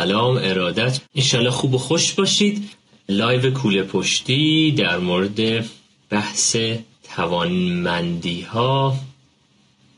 سلام ارادت. انشالله خوب و خوش باشید. لایو کوله پشتی در مورد بحث توانمندی ها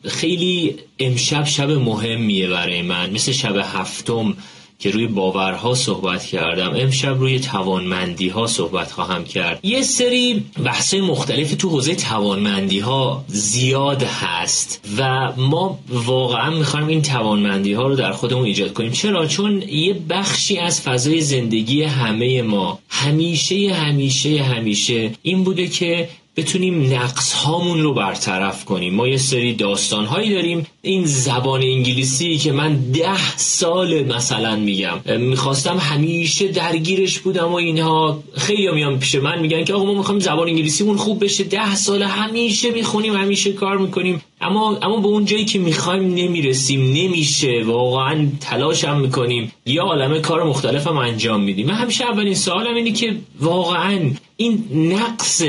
خیلی امشب شب مهمیه برای من. مثل شب هفتم که روی باورها صحبت کردم. امشب روی توانمندی ها صحبت خواهم کرد. یه سری بحث مختلف تو حوزه توانمندی ها زیاد هست و ما واقعا می‌خوایم این توانمندی ها رو در خودمون ایجاد کنیم. چرا؟ چون یه بخشی از فضای زندگی همه ما همیشه همیشه همیشه این بوده که بتونیم نقص هامون رو برطرف کنیم. ما یه سری داستان هایی داریم. این زبان انگلیسی که من ده سال مثلا میگم. می‌خواستم همیشه درگیرش بودم و اینها. خیلی میان پیش من میگن که آقا ما می‌خوایم زبان انگلیسیمون خوب بشه. ده سال همیشه می‌خونیم همیشه کار می‌کنیم. اما اما به اون جایی که می‌خوایم نمی‌رسیم نمیشه. واقعا تلاش هم می‌کنیم. یا عالمه کار مختلف هم انجام میدیم. من همیشه اولین سوالم اینه که واقعا این نقص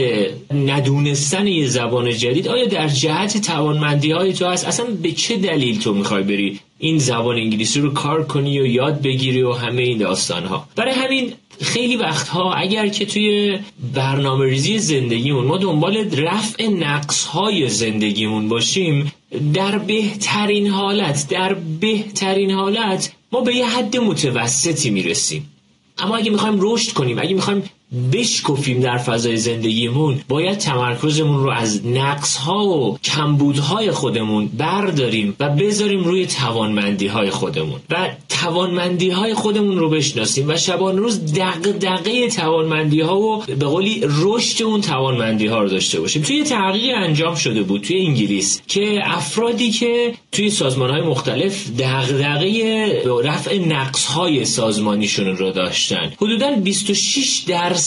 ندونستن یه زبان جدید آیا در جهت توانمندی های تو هست؟ اصلا به چه دلیل تو می‌خوای بری این زبان انگلیسی رو کار کنی و یاد بگیری و همه این داستان ها برای همین خیلی وقتها اگر که توی برنامه ریزی زندگیمون ما دنبال رفع نقص های زندگیمون باشیم در بهترین حالت در بهترین حالت ما به یه حد متوسطی می‌رسیم. اما اگه می‌خوایم رشد کنیم اگه می‌خوایم بشکفیم در فضای زندگیمون باید تمرکزمون رو از نقص ها و کمبودهای خودمون برداریم و بذاریم روی توانمندی های خودمون و توانمندی های خودمون رو بشناسیم و شبان روز دق دقه توانمندی ها و به قولی رشد اون توانمندی ها رو داشته باشیم. توی تحقیق انجام شده بود توی انگلیس که افرادی که توی سازمان های مختلف دغدغه رفع نقص های سازمانیشون رو داشتن. حدودا 26 درصد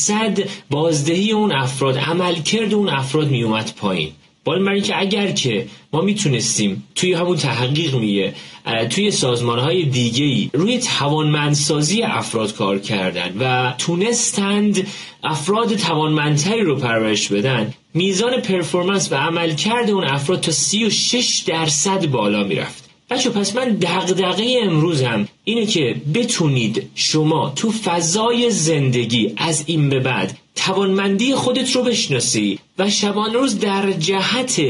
بازدهی اون افراد عملکرد اون افراد میومد پایین. بالا برای که اگر که ما می‌تونستیم توی همون تحقیق میگه توی سازمان های دیگه ای روی توانمندسازی افراد کار کردن و تونستند افراد توانمندتری رو پرورش بدن میزان پرفورمنس و عملکرد اون افراد تا 36 درصد بالا می‌رفت. بچه پس من دغدغه امروزم اینه که بتونید شما تو فضای زندگی از این به بعد توانمندی خودت رو بشناسی و شبان روز در جهت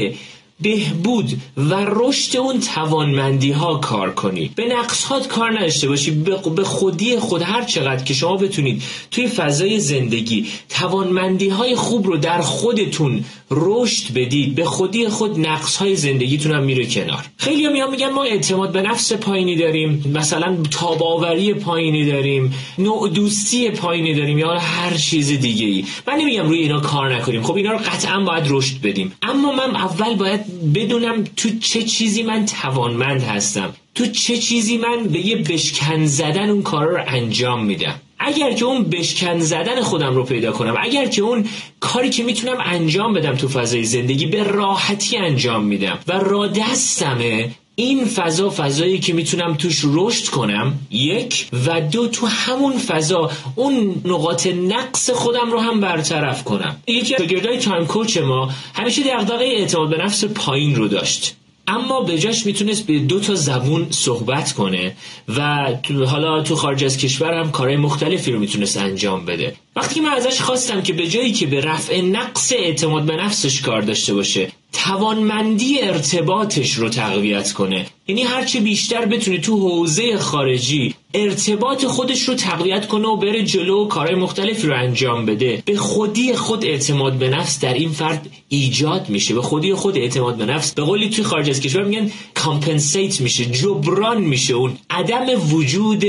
بهبود و رشد اون توانمندی ها کار کنی. به نقصات کار نداشته باشی. به خودی خود هر چقدر که شما بتونید توی فضای زندگی توانمندی های خوب رو در خودتون رشد بدید به خودی خود نقص های زندگیتون هم میره کنار. خیلی هم میان میگن ما اعتماد به نفس پایینی داریم. مثلا تاباوری پایینی داریم. نوع دوستی پایینی داریم. یا هر چیز دیگه ای من نمیگم روی اینا کار نکنیم. خب اینا رو قطعا باید رشد بدیم. اما من اول باید بدونم تو چه چیزی من توانمند هستم. تو چه چیزی من به یه بشکن زدن اون کار رو انجام میدم. اگر که اون بشکن زدن خودم رو پیدا کنم اگر که اون کاری که می‌تونم انجام بدم تو فضای زندگی به راحتی انجام میدم و را دستمه این فضا فضایی که می‌تونم توش رشد کنم یک و دو تو همون فضا اون نقاط نقص خودم رو هم برطرف کنم. یکی از گردای تایم کوچ ما همیشه دغدغه اعتماد به نفس پایین رو داشت. اما به جاش می‌تونست به دو تا زبون صحبت کنه و حالا تو خارج از کشور هم کارهای مختلفی رو می‌تونست انجام بده. وقتی من ازش خواستم که به جایی که به رفع نقص اعتماد به نفسش کار داشته باشه توانمندی ارتباطش رو تقویت کنه. یعنی هرچه بیشتر بتونه تو حوزه خارجی ارتباط خودش رو تقویت کنه و بره جلو و کارهای مختلفی رو انجام بده. به خودی خود اعتماد به نفس در این فرد ایجاد میشه. به خودی خود اعتماد به نفس. به قولی توی خارج از کشور میگن کامپنسیت میشه جبران میشه اون عدم وجود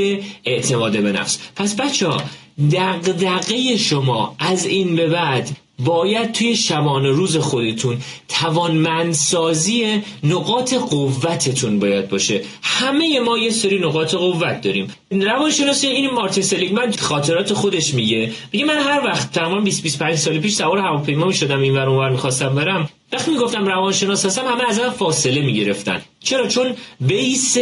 اعتماد به نفس. پس بچه ها دقدقه شما از این به بعد باید توی شبانه روز خودتون توانمندسازی نقاط قوتتون باید باشه. همه ما یه سری نقاط قوت داریم. روانشناسی این مارتین سلیگمن خاطرات خودش میگه. میگه من هر وقت تمام 20 25 سال پیش سوار هواپیما می‌شدم اینور اونور می‌خواستم برم. وقتی می‌گفتم روانشناس هستم همه از من فاصله می‌گرفتن. چرا؟ چون بیس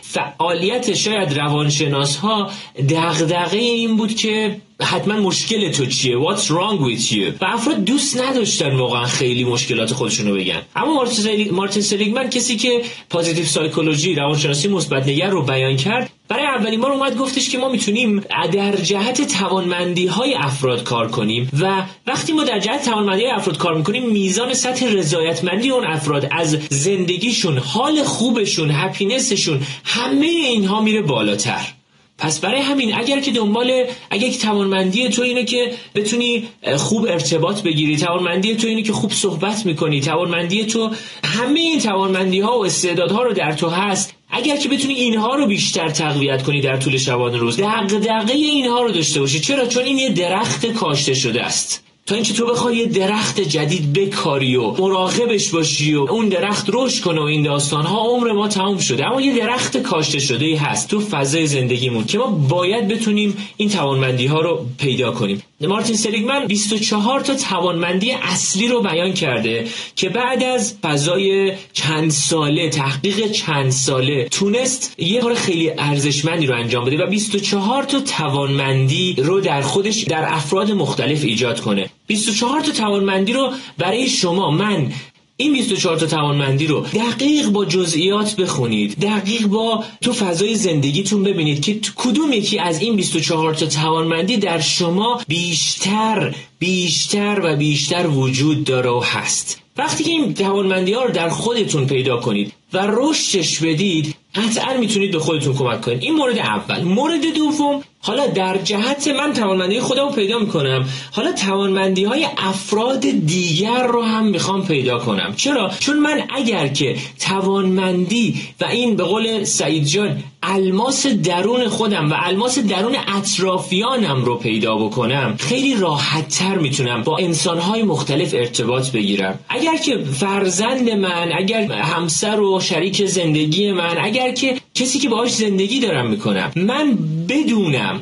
فعالیت شاید روانشناس ها دغدغه این بود که حتما مشکل تو چیه؟ What's wrong with you? و افراد دوست نداشتن واقعا خیلی مشکلات خودشون رو بگن. اما مارتین سلیگمن کسی که پازیتیو سایکولوژی روانشناسی مثبت نگر رو بیان کرد برای اولین بار اومد گفتش که ما می‌تونیم در جهت توانمندی های افراد کار کنیم و وقتی ما در جهت توانمندی های افراد کار می‌کنیم میزان سطح رضایتمندی اون افراد از زندگیشون حال خوبشون هپینسشون همه اینها میره بالاتر. پس برای همین اگر که دنبال اگر که توانمندی تو اینه که بتونی خوب ارتباط بگیری توانمندی تو اینه که خوب صحبت می‌کنی توانمندی تو همه این توانمندی ها و استعدادها رو در تو هست اگر که بتونی اینها رو بیشتر تقویت کنی در طول شبانه روز دقیقه اینها رو داشته باشی. چرا؟ چون این یه درخت کاشته شده است. تا اینکه تو بخوای یه درخت جدید بکاری و مراقبش باشی و اون درخت رشد کنه و این داستان ها عمر ما تموم شده. اما یه درخت کاشته شده هست تو فضای زندگیمون که ما باید بتونیم این توانمندی ها رو پیدا کنیم. مارتین سلیگمن 24 تا توانمندی اصلی رو بیان کرده که بعد از فضای چند ساله تحقیق چند ساله تونست یه کار خیلی ارزشمندی رو انجام بده و 24 تا توانمندی رو در خودش در افراد مختلف ایجاد کنه. 24 تا توانمندی رو برای شما من این 24 تا توانمندی رو دقیق با جزئیات بخونید. دقیق با تو فضای زندگیتون ببینید که کدوم یکی از این 24 تا توانمندی در شما بیشتر بیشتر و بیشتر وجود داره و هست. وقتی که این توانمندی ها رو در خودتون پیدا کنید و رشدش بدید قطعا می‌تونید به خودتون کمک کنید. این مورد اول. مورد دوم حالا در جهت من توانمندی خودم پیدا می‌کنم. حالا توانمندی های افراد دیگر رو هم می‌خوام پیدا کنم. چرا؟ چون من اگر که توانمندی و این به قول سعید جان الماس درون خودم و الماس درون اطرافیانم رو پیدا بکنم خیلی راحت تر می‌تونم با انسانهای مختلف ارتباط بگیرم. اگر که فرزند من اگر همسر و شریک زندگی من اگر که کسی که باهاش زندگی دارم می‌کنم. من بدونم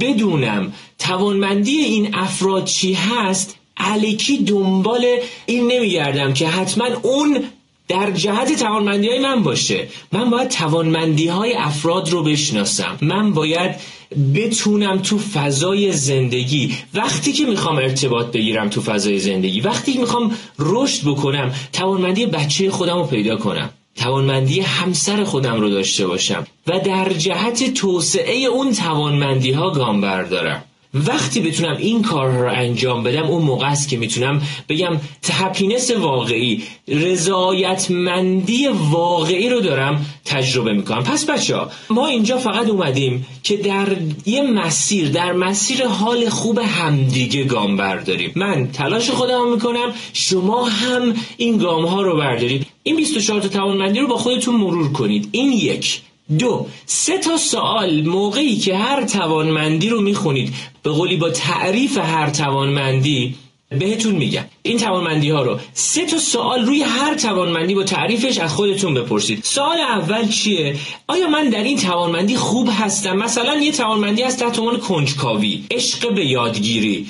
بدونم توانمندی این افراد چی هست. علیکی دنبال این نمیگردم که حتما اون در جهت توانمندی های من باشه. من باید توانمندی های افراد رو بشناسم. من باید بتونم تو فضای زندگی وقتی که می‌خوام ارتباط بگیرم تو فضای زندگی وقتی که می‌خوام رشد بکنم توانمندی بچه خودم رو پیدا کنم. توانمندی همسر خودم رو داشته باشم و در جهت توسعه اون توانمندی ها گام بردارم. وقتی بتونم این کار رو انجام بدم اون موقع است که می‌تونم بگم تپینس واقعی رضایتمندی واقعی رو دارم تجربه می‌کنم. پس بچه ما اینجا فقط اومدیم که در یه مسیر در مسیر حال خوب همدیگه گام برداریم. من تلاش خودم می‌کنم شما هم این گام ها رو بردارید. این 24 تا توانمندی رو با خودتون مرور کنید. این یک. دو. سه تا سوال موقعی که هر توانمندی رو می‌خونید. به قولی با تعریف هر توانمندی بهتون میگم. این توانمندی ها رو. سه تا سوال روی هر توانمندی با تعریفش از خودتون بپرسید. سوال اول چیه؟ آیا من در این توانمندی خوب هستم؟ مثلا یه توانمندی هست تحت عنوان کنجکاوی. عشق به یادگیری.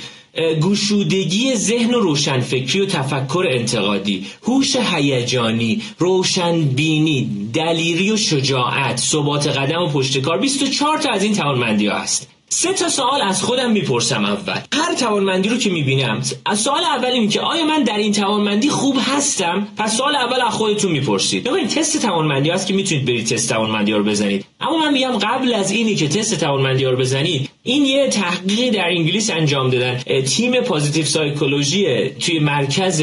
گشودگی ذهن و روشنفکری و تفکر انتقادی هوش هیجانی روشنبینی دلیری و شجاعت ثبات قدم و پشتکار 24 تا از این توانمندی ها هست. سه تا سوال از خودم می‌پرسم اول. هر توانمندی رو که می‌بینم از سوال اول اینه که آیا من در این توانمندی خوب هستم؟ پس سوال اول از خودتون می‌پرسید. ببینید تست توانمندی هست که می‌تونید برید تست توانمندی رو بزنید. اما من میگم قبل از اینی که تست توانمندی رو بزنید این یه تحقیقی در انگلیس انجام دادن. تیم پازیتیو سایکولوژی توی مرکز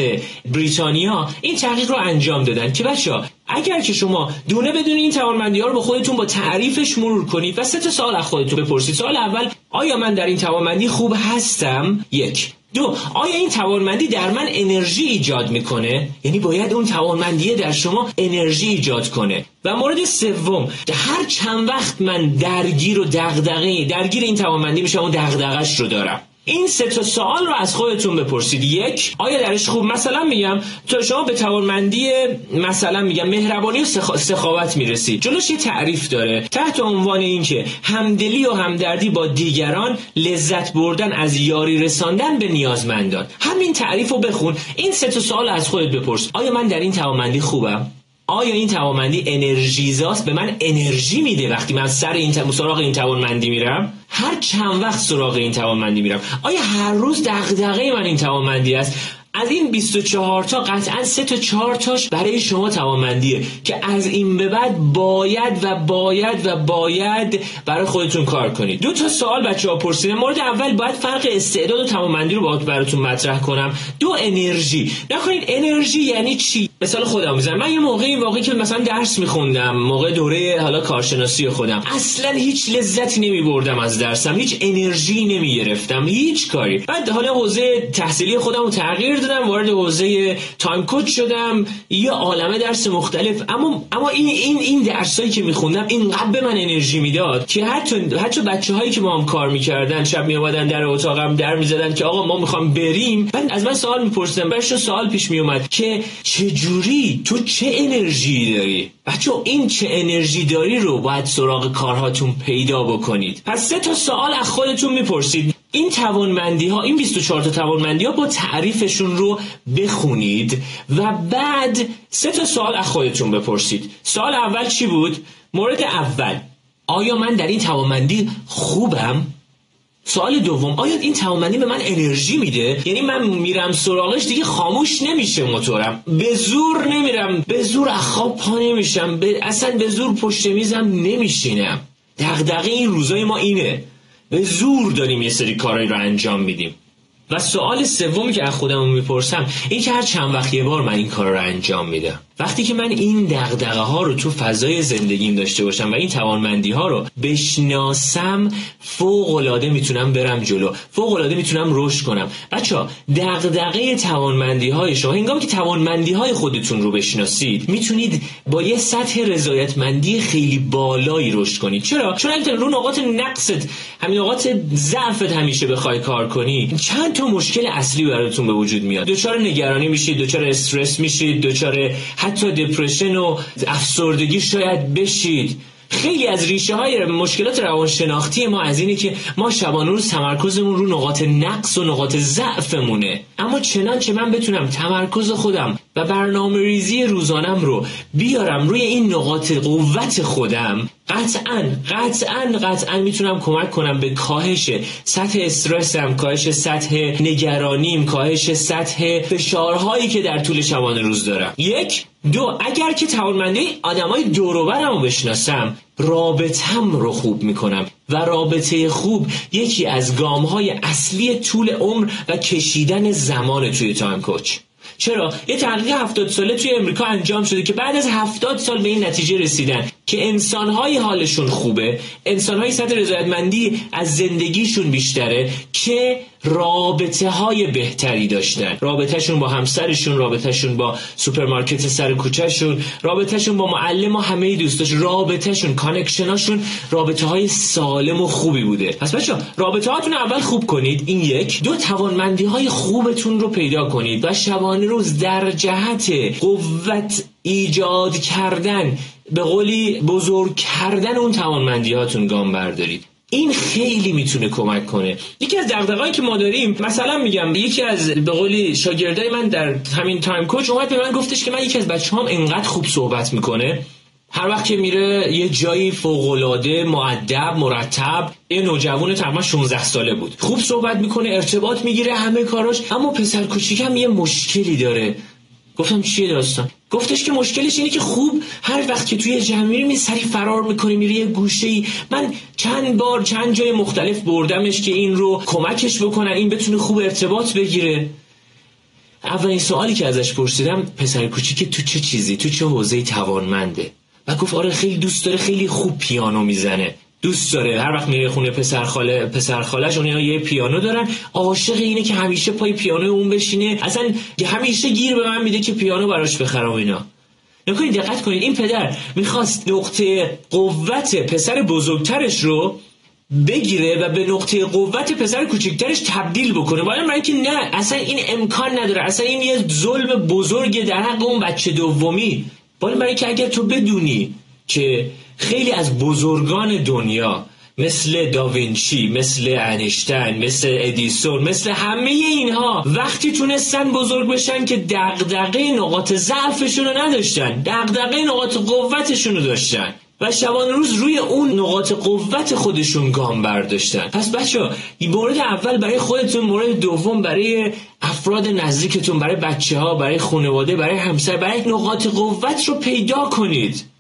بریتانیا این تحقیق رو انجام دادن. که بچه اگر که شما دونه بدون این توانمندی ها رو به خودتون با تعریفش مرور کنید و سه تا سوال از خودتون بپرسید. سوال اول آیا من در این توانمندی خوب هستم؟ یک. دو آیا این توانمندی در من انرژی ایجاد می‌کنه؟ یعنی باید اون توانمندی در شما انرژی ایجاد کنه. و مورد سوم هر چند وقت من درگیر و دغدغه درگیر این توانمندی میشم و دغدغش رو دارم. این سه تا سوال رو از خودتون بپرسید. یک آیا درش خوب؟ مثلا میگم تو شما به توانمندی مثلا میگم مهربانی و سخاوت می‌رسید جلوش یه تعریف داره. تحت عنوان اینکه همدلی و همدردی با دیگران لذت بردن از یاری رساندن به نیازمندان. همین تعریف رو بخون. این سه تا سوال از خودت بپرس. آیا من در این توانمندی خوبم؟ آیا این توانمندی انرژیزاست به من انرژی میده وقتی من سر این سراغ این توانمندی میرم؟ هر چند وقت سراغ این توانمندی میرم. آیا هر روز دغدغه من این توانمندی است؟ از این 24 تا قطعا سه تا 4 تاش برای شما توانمندیه که از این به بعد باید و باید و باید برای خودتون کار کنید. دو تا سوال بچه ها مورد اول باید فرق استعداد و توانمندی رو براتون مطرح کنم. دو انرژی. نکنید انرژی یعنی چی؟ مثال خودم می‌زنم. من یه موقعی واقعی که مثلا درس میخوندم موقع دوره حالا کارشناسی خودم اصلا هیچ لذتی نمیبردم از درسم هیچ انرژی نمی‌گرفتم هیچ کاری. بعد حالا حوزه تحصیلی خودم رو تغییر دادم وارد حوزه تایم کوچ شدم. یه عالمه درس مختلف. اما اما این این این درسایی که میخوندم اینقدر به من انرژی می‌داد که حتی حتی بچه هایی که با هم کار می‌کردن شب میومدن در اتاقم در می‌زدن که آقا ما می‌خوام بریم. بعد از من سوال میپرسیدن براشون سوال پیش میومد که چجوری؟ تو چه انرژی داری؟ بچه این چه انرژی داری رو باید سراغ کارهاتون پیدا بکنید. پس سه تا سوال از خودتون می‌پرسید. این توانمندی ها این 24 تا توانمندی ها با تعریفشون رو بخونید و بعد سه تا سوال از خودتون بپرسید. سوال اول چی بود؟ مورد اول آیا من در این توانمندی خوبم؟ سوال دوم آیا این توانمندی به من انرژی میده؟ یعنی من میرم سراغش دیگه خاموش نمیشه موتورم. به زور نمیرم به زور اخواب پا نمیشم به اصلا به زور پشت میزم نمیشینم. دغدغه این روزای ما اینه. به زور داریم یه سری کارهایی رو انجام میدیم. و سوال سومی که از خودم می‌پرسم این که هر چند وقت یه بار من این کار رو انجام میدم. وقتی که من این دغدغه ها رو تو فضای زندگیم داشته باشم و این توانمندی ها رو بشناسم فوق العاده می‌تونم برم جلو. فوق العاده می‌تونم رشد کنم. بچه دغدغه توانمندی های شما هنگامی که توانمندی های خودتون رو بشناسید می‌تونید با یه سطح رضایتمندی خیلی بالایی رشد کنید. چرا؟ چون اگه رو نقاط نقصت همین نقاط ضعفت همیشه بخوای کار کنی چند تا مشکل اصلی براتون به وجود میاد. دچار نگرانی میشید دچار استرس میشید دچار حتی دپرشن و افسردگی شاید بشید. خیلی از ریشه های مشکلات روانشناختی ما از اینه که ما شبانه روز تمرکزمون رو نقاط نقص و نقاط ضعفمونه. اما چنانچه من بتونم تمرکز خودم و برنامه ریزی روزانم رو بیارم روی این نقاط قوت خودم. قطعا قطعا قطعا می‌تونم کمک کنم به کاهش سطح استرسم کاهش سطح نگرانیم کاهش سطح فشارهایی که در طول شبانه روز دارم. یک دو اگر که توانمندی آدمای دوروبرم رو بشناسم رابطم رو خوب می‌کنم و رابطه خوب یکی از گام های اصلی طول عمر و کشیدن زمان توی time coach. چرا؟ یه تحقیق هفتاد ساله توی امریکا انجام شده که بعد از هفتاد سال به این نتیجه رسیدن. که انسانهای حالشون خوبه انسانهای سطح رضایتمندی از زندگیشون بیشتره که رابطه های بهتری داشتن. رابطهشون با همسرشون رابطهشون با سوپرمارکت سر کوچهشون رابطهشون با معلم و همه دوستاش رابطهشون connection اشون رابطه های سالم و خوبی بوده. پس بچه رابطه هاتون اول خوب کنید این یک. دو توانمندی های خوبتون رو پیدا کنید و شبانه روز در جهت قوت ایجاد کردن به قولی بزرگ کردن اون توانمندی هاتون گام بردارید. این خیلی می‌تونه کمک کنه. یکی از دغدغه‌ای که ما داریم مثلا میگم یکی از به قولی شاگردای من در همین تایم کوچ اومد به من گفتش که من یکی از بچه‌هام انقدر خوب صحبت می‌کنه. هر وقت که میره یه جایی فوق‌العاده معدب مرتب یه نوجوان تقریبا 16 ساله بود. خوب صحبت می‌کنه ارتباط می‌گیره همه کاراش. اما پسر کوچیکم یه مشکلی داره. گفتم چیه داستان؟ گفتش که مشکلش اینه که خوب هر وقت که توی جمع میری سری فرار می‌کنی میری یه گوشه ای من چند بار چند جای مختلف بردمش که این رو کمکش بکنن این بتونه خوب ارتباط بگیره. اولین سوالی که ازش پرسیدم پسر کوچیک تو چه چیزی؟ تو چه حوزه توانمنده؟ و گفت آره خیلی دوست داره خیلی خوب پیانو می‌زنه. دوست داره. هر وقت میره خونه پسر خاله پسر خالش اونها یه پیانو دارن. عاشق اینه که همیشه پای پیانو اون بشینه. اصلا همیشه گیر به من میده که پیانو براش بخرم اینا. نکنید دقت کنید این پدر می‌خواست نقطه قوت پسر بزرگترش رو بگیره و به نقطه قوت پسر کوچکترش تبدیل بکنه. ولی من که نه اصلا این امکان نداره. اصلا این یه ظلم بزرگ در حق اون بچه دومی. ولی برای که اگر تو بدونی که خیلی از بزرگان دنیا مثل داوینچی مثل انیشتین مثل ادیسون مثل همه اینها وقتی تونستن بزرگ بشن که دغدغه نقاط ضعفشون رو نداشتن دغدغه نقاط قوتشون رو داشتن و شبان روز روی اون نقاط قوت خودشون گام برداشتن. پس بچه ها مورد اول برای خودتون مورد دوم برای افراد نزدیکتون برای بچه ها برای خانواده برای همسر برای نقاط قوت رو پیدا کنید.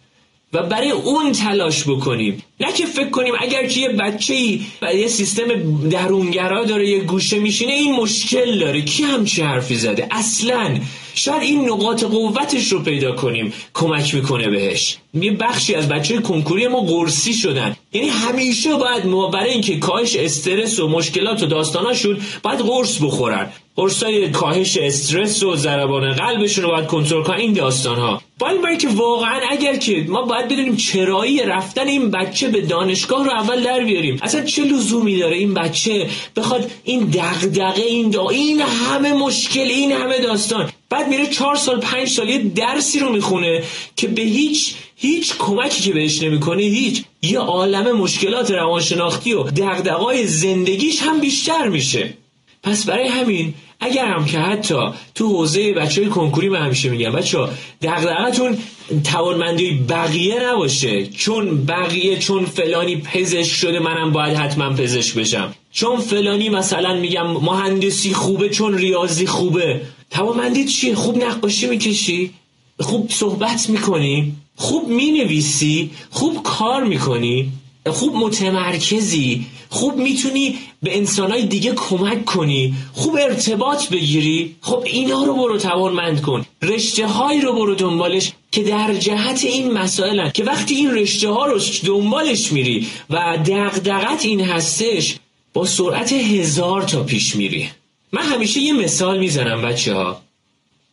و برای اون تلاش بکنیم. نه که فکر کنیم اگر که یه بچه ای یه سیستم درونگرا داره یه گوشه میشینه این مشکل داره. کی همچی حرفی زده؟ اصلا. شاید این نقاط قوتش رو پیدا کنیم. کمک می‌کنه بهش. یه بخشی از بچه کنکوری ما قرصی شدن. یعنی همیشه باید ما برای اینکه کاهش استرس و مشکلات و داستاناشون باید قرص بخورن. قرصای کاهش استرس و ضربان قلبشون رو باید کنترل کنن. این داستان ها باید برای که واقعا اگر که ما باید بدونیم چرایی رفتن این بچه به دانشگاه رو اول در بیاریم. اصلا چه لزومی داره این بچه بخواد این دغدغه این دا این همه مشکل این همه داستان. بعد میره چهار سال پنج سال یه درسی رو می‌خونه که به هیچ هیچ کمکی که بهش نمی‌کنه هیچ. یه عالم مشکلات روانشناختی و دغدغه‌های زندگیش هم بیشتر میشه. پس برای همین اگر هم که حتی تو حوزه بچه های کنکوری من همیشه میگم بچه ها دقدقتون توانمندی بقیه نباشه. چون بقیه چون فلانی پزشک شده منم باید حتما پزشک بشم. چون فلانی مثلا میگم مهندسی خوبه چون ریاضی خوبه. توانمندی چیه؟ خوب نقاشی می‌کشی؟ خوب صحبت می‌کنی؟ خوب می‌نویسی؟ خوب کار می‌کنی؟ خوب متمرکزی خوب می‌تونی به انسانهای دیگه کمک کنی خوب ارتباط بگیری. خب اینا رو برو توانمند کن. رشته هایی رو برو دنبالش که در جهت این مسائلن. که وقتی این رشته ها رو دنبالش میری و دقدقت این هستش با سرعت هزار تا پیش میری. من همیشه یه مثال می‌زنم بچه ها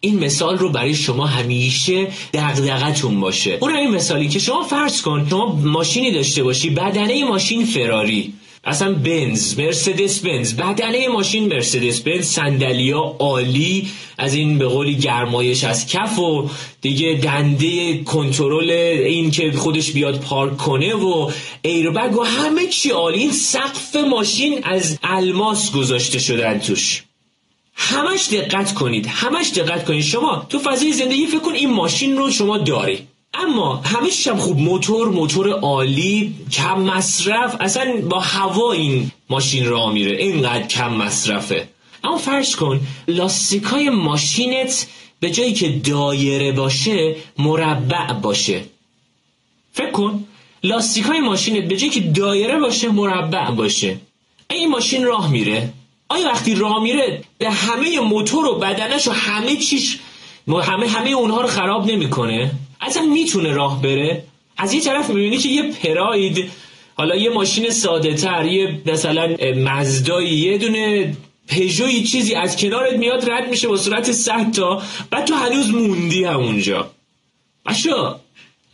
این مثال رو برای شما همیشه دغدغتون باشه. اون این مثالی که شما فرض کن شما ماشینی داشته باشی بدنه ماشین فراری. اصلا بنز مرسدس بنز بدنه ماشین مرسدس بنز صندلیا عالی از این به قولی گرمایش از کف و دیگه دنده کنترل این که خودش بیاد پارک کنه و ایربگ و همه چی عالی. این سقف ماشین از الماس گذاشته شدن توش. همش دقت کنید همش دقت کنید. شما تو فضای زندگی فکر کن این ماشین رو شما داری. اما همش هم خوب. موتور موتور عالی کم مصرف. اصلا با هوا این ماشین را میره. اینقدر کم مصرفه. اما فرض کن لاستیکای ماشینت به جایی که دایره باشه مربع باشه. فکر کن لاستیکای ماشینت به جایی که دایره باشه مربع باشه. این ماشین راه میره. آیا وقتی راه میره به همه موتور و بدنش و همه چیش همه همه اونها رو خراب نمی‌کنه؟ اصلا می‌تونه راه بره؟ از یه طرف می‌بینی که یه پراید حالا یه ماشین ساده تر یه مثلا مزدایی یه دونه پژوی چیزی از کنارت میاد رد میشه با صورت 100 تا بعد تو هنوز موندی همونجا. باشا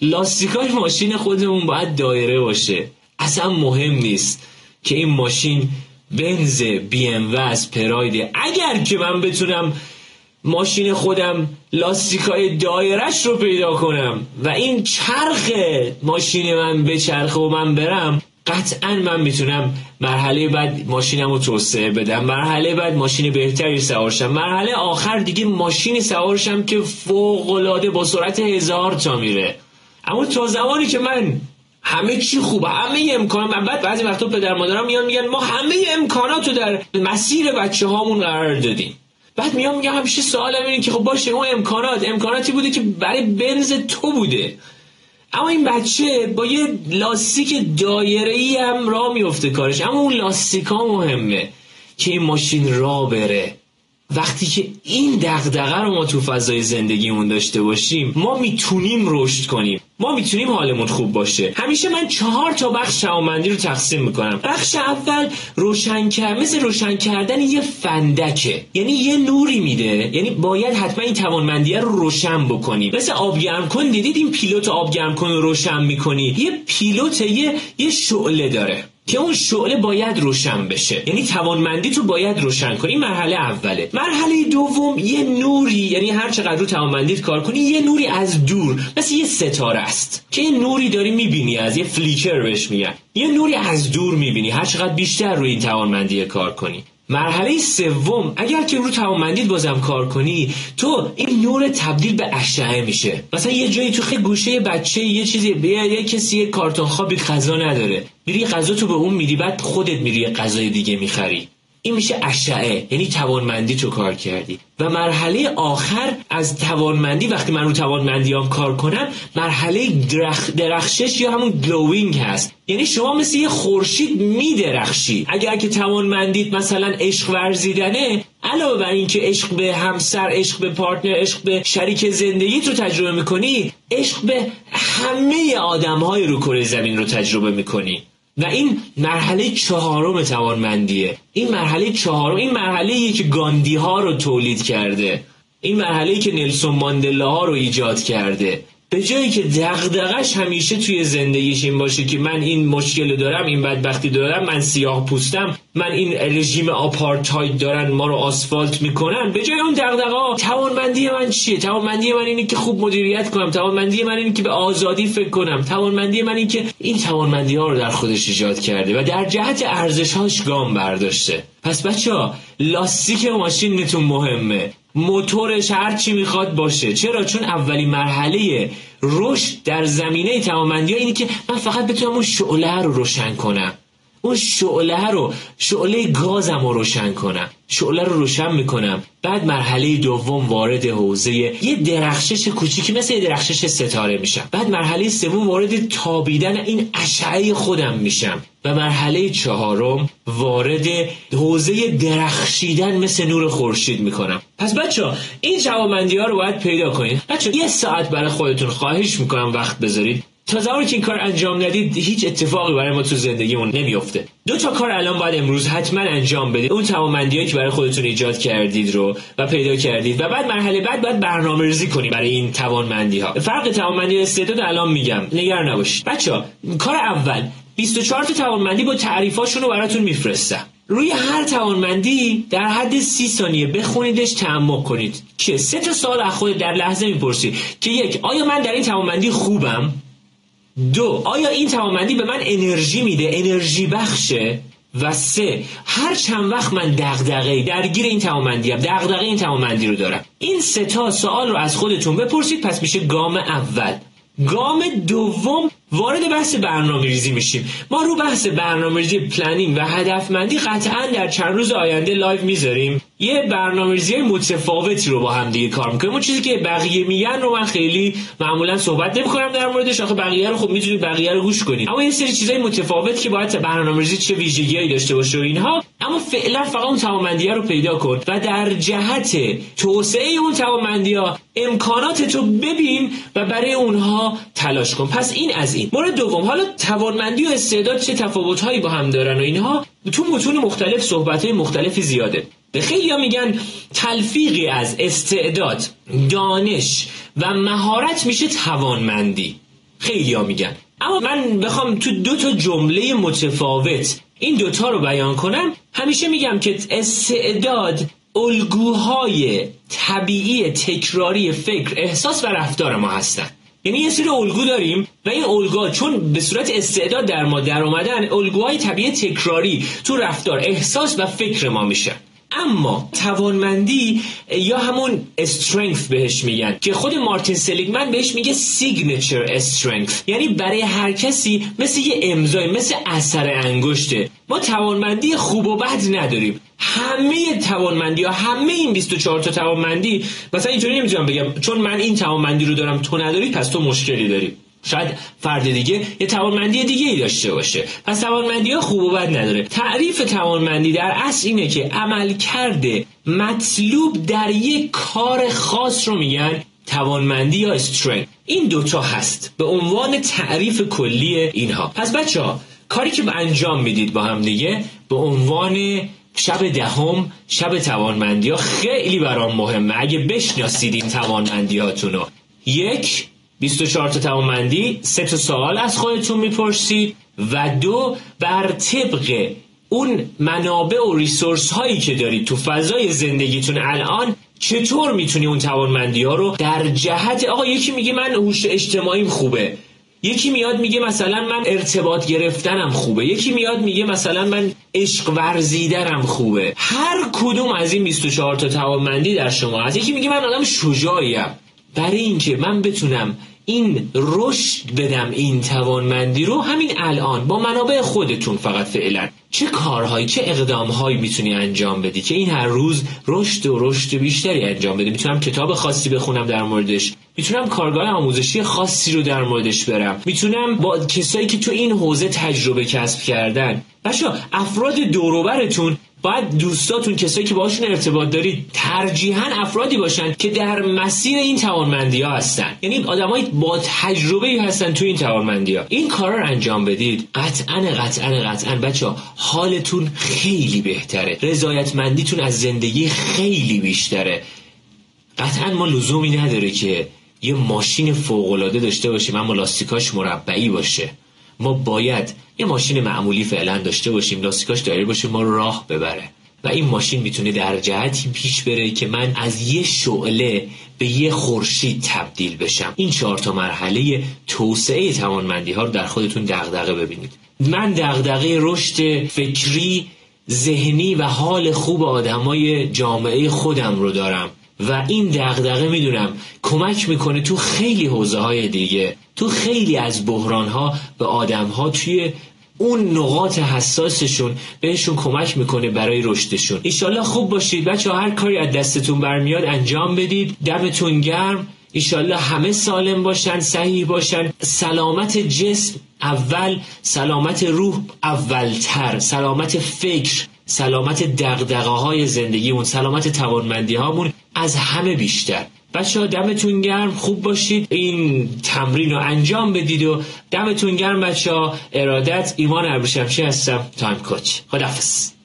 لاستیکای ماشین خودمون باید دایره باشه. اصلا مهم نیست که این ماشین بنز بی ام و از پرایده اگر که من بتونم ماشین خودم لاستیکای دایرش رو پیدا کنم و این چرخ ماشین من به چرخ و من برم قطعا من می‌تونم مرحله بعد ماشینم رو توسعه بدم مرحله بعد ماشین بهتری سوارشم مرحله آخر دیگه ماشینی سوارشم که فوق با سرعت هزار تا میره. اما تا زمانی که من همه چی خوبه همه امکان. بعد بعضی وقتا پدر مادرم میان میگن ما همه امکانات رو در مسیر بچه هامون قرار دادیم. بعد میام میگم همیشه سوالم اینه که خب باشه اون امکانات امکاناتی بوده که برای بنز تو بوده. اما این بچه با یه لاستیک دایره ای هم را میفته کارش. اما اون لاستیک ها مهمه که این ماشین را بره. وقتی که این دغدغه رو ما تو فضای زندگیمون داشته باشیم ما می‌تونیم رشد کنیم. ما می‌تونیم حالمون خوب باشه. همیشه من چهار تا بخش توانمندی رو تقسیم می‌کنم. بخش اول روشن کرد مثل روشن کردن یه فندکه. یعنی یه نوری میده. یعنی باید حتما این توانمندی رو روشن بکنی. مثل آبگرم کن دیدید این پیلوت آبگرم کن رو روشن می‌کنی. یه پیلوت یه یه شعله داره. که اون شعله باید روشن بشه. یعنی توانمندی تو باید روشن کنی. مرحله اوله. مرحله دوم یه نوری یعنی هر چقدر رو توانمندیت کار کنی یه نوری از دور. مثل یه ستاره است. که یه نوری داری می‌بینی از یه فلیکر بهش میگن. یه نوری از دور می‌بینی. هر چقدر بیشتر روی این توانمندی کار کنی. مرحله سوم اگر که رو توانمندیت بازم کار کنی تو این نور تبدیل به اشعه میشه. مثلا یه جایی تو خیلی گوشه بچه یه چیزی یه, یه کسی یه کارتون خوابی غذا نداره. میری غذا تو به اون میدی بعد خودت میری یه غذای دیگه می‌خری. این میشه اشعه. یعنی توانمندی تو کار کردی. و مرحله آخر از توانمندی وقتی من رو توانمندیام کار کنم مرحله درخ درخشش یا همون glowing هست. یعنی شما مثل یه خورشید میدرخشی. اگر که توانمندیت مثلا عشق ورزیدنه علاوه بر اینکه عشق به همسر عشق به partner عشق به شریک زندگیت رو تجربه می‌کنی عشق به همه آدم های رو کره زمین رو تجربه می‌کنی. و این مرحله چهارم توانمندیه. این مرحله چهارم این مرحله که گاندی ها رو تولید کرده. این مرحله که نلسون ماندلا ها رو ایجاد کرده. به جایی که دغدغش همیشه توی زندگیش این باشه که من این مشکل دارم این بدبختی دارم من سیاه پوستم من این رژیم آپارتاید دارن ما رو آسفالت می‌کنن به جای اون دغدغه توانمندی من چیه؟ توانمندی من اینه که خوب مدیریت کنم توانمندی من اینه که به آزادی فکر کنم توانمندی من اینه که این توانمندی ها رو در خودش ایجاد کرده و در جهت ارزش هاش گام برداشته. پس بچه ها لاستیک ماشینتون مهمه. موتورش هر چی می‌خواد باشه. چرا؟ چون اولین مرحله رشد در زمینه توانمندی اینه که من فقط بتونم اون شعله رو روشن کنم. اون شعله رو شعله گازم رو روشن کنم. شعله رو روشن می‌کنم. بعد مرحله دوم وارد حوزه یه درخشش کوچیکی مثل یه درخشش ستاره میشم. بعد مرحله سوم وارد تابیدن این اشعه خودم میشم. و مرحله چهارم وارد حوزه درخشیدن مثل نور خورشید می‌کنم. پس بچه ها این جوابمندی ها رو باید پیدا کنید. بچه یه ساعت برای خودتون خواهش می‌کنم وقت بذارید. تا زمانی که این کار انجام ندید هیچ اتفاقی برای ما تو زندگیمون نمیفته دو تا کار الان باید امروز حتما انجام بدید. اون توانمندیایی که برای خودتون ایجاد کردید رو و پیدا کردید. و بعد مرحله بعد باید برنامه ریزی کنید برای این توانمندی ها فرق توانمندی استعداد الان میگم. نگران نباشید. بچه ها کار اول 24 تا توانمندی با تعریفاشون رو براتون میفرستم. روی هر توانمندی در حد سی ثانیه بخونیدش تعمق کنید. که سه تا سوال از خود در لحظه می‌پرسید که یک آیا من در این توانمندی خوبم؟ دو آیا این توانمندی به من انرژی میده؟ انرژی بخشه؟ و سه هر چند وقت من دغدغه درگیر این توانمندی ام دغدغه این توانمندی رو دارم. این سه تا سوال رو از خودتون بپرسید پس میشه گام اول. گام دوم وارد بحث برنامه ریزی میشیم. ما رو بحث برنامه ریزی planning و هدفمندی قطعا در چند روز آینده لایو می‌ذاریم. یه برنامه ریزی متفاوتی رو با هم دیگه کار می‌کنیم. اون چیزی که بقیه میگن رو من خیلی معمولا صحبت نمی‌کنم در موردش. آخه بقیه رو خب می‌تونید بقیه رو گوش کنید. اما یه سری چیزای متفاوت که باید برنامه ریزی چه ویژگیهایی داشته باشه و اینها اما فعلا فقط اون توانمندی رو پیدا کن و در جهت توسعه اون توانمندی امکانات تو ببین و برای اونها تلاش کن. پس این از این. مورد دوم حالا توانمندی و استعداد چه تفاوتهایی با هم دارن و اینها؟ تو متون مختلف صحبت های مختلفی زیاده. خیلی میگن تلفیقی از استعداد دانش و مهارت میشه توانمندی. خیلی میگن. اما من بخوام تو دو تا جمله متفاوت این دوتا رو بیان کنم. همیشه میگم که استعداد الگوهای طبیعی تکراری فکر احساس و رفتار ما هستن. یعنی یه سری الگو داریم و این الگوها چون به صورت استعداد در ما در اومدن الگوهای طبیعی تکراری تو رفتار احساس و فکر ما میشه. اما توانمندی یا همون strength بهش میگن که خود مارتین سلیگمن بهش میگه signature strength یعنی برای هر کسی مثل یه امضای مثل اثر انگشته. ما توانمندی خوب و بد نداریم. همه توانمندی ها همه این 24 تا توانمندی مثلا اینطوری نمی‌تونم بگم چون من این توانمندی رو دارم تو نداری پس تو مشکلی داری. شاید فرد دیگه یه توانمندی دیگه ای داشته باشه. پس توانمندی ها خوب و بد نداره. تعریف توانمندی در اصل اینه که عمل کرده مطلوب در یک کار خاص رو میگن توانمندی یا استرنگ این دوتا هست. به عنوان تعریف کلی اینها. پس بچه ها کاری که انجام می‌دید با هم دیگه به عنوان شب دهم شب توانمندی ها خیلی برام مهمه. اگه بشناسید این توانمندی هاتونو یک 24 تا توانمندی سه تا سوال از خودتون می‌پرسید و دو بر طبق اون منابع و ریسورس هایی که دارید تو فضای زندگیتون الان چطور می‌تونی اون توانمندی ها رو در جهت آقا یکی میگه من هوش اجتماعیم خوبه. یکی میاد میگه مثلا من ارتباط گرفتنم خوبه. یکی میاد میگه مثلا من عشق ورزیدنم خوبه. هر کدوم از این 24 تا توانمندی در شما هست. یکی میگه من آدم شجاعیم. برای اینکه من بتونم این رشد بدم این توانمندی رو همین الان با منابع خودتون فقط فعلا. چه کارهایی چه اقدامهایی می‌تونی انجام بدی که این هر روز رشد و رشد بیشتری انجام بدی می‌تونم کتاب خاصی بخونم در موردش. می‌تونم کارگاه آموزشی خاصی رو در موردش برم. می‌تونم با کسایی که تو این حوزه تجربه کسب کردن. بچه افراد دوروبرتون باید دوستاتون کسایی که باشون ارتباط دارید ترجیحاً افرادی باشن که در مسیر این توانمندی ها هستن. یعنی آدمایی با تجربه هستن تو این توانمندی ها این کارا رو انجام بدید. قطعا قطعا قطعا. بچه حالتون خیلی بهتره. رضایتمندیتون از زندگی خیلی بیشتره. قطعا ما لزومی نداره که یه ماشین فوقالعاده داشته باشیم اما لاستیکاش مربعی باشه. ما باید یه ماشین معمولی فعلا داشته باشیم لاستیکاش دایره باشه ما راه ببره. و این ماشین می‌تونه در جهتی پیش بره که من از یه شعله به یه خورشید تبدیل بشم. این چهار تا مرحله توسعه توانمندی ها رو در خودتون دغدغه ببینید. من دغدغه رشد فکری ذهنی و حال خوب آدمای جامعه خودم رو دارم. و این دغدغه می‌دونم کمک می‌کنه تو خیلی حوزه های دیگه تو خیلی از بحران ها به آدم ها توی اون نقاط حساسشون بهشون کمک می‌کنه برای رشدشون. ایشالله خوب باشید. بچه هر کاری از دستتون برمیاد انجام بدید. دمتون گرم. ایشالله همه سالم باشن صحیح باشن. سلامت جسم اول سلامت روح اولتر. سلامت فکر سلامت دقدقه های زندگیمون سلامت توانمندی هامون از همه بیشتر. بچه ها دمتون گرم خوب باشید. این تمرین رو انجام بدید و دمتون گرم بچه ها ارادت ایمان ابریشمشی هستم تایم کوچ. خدافز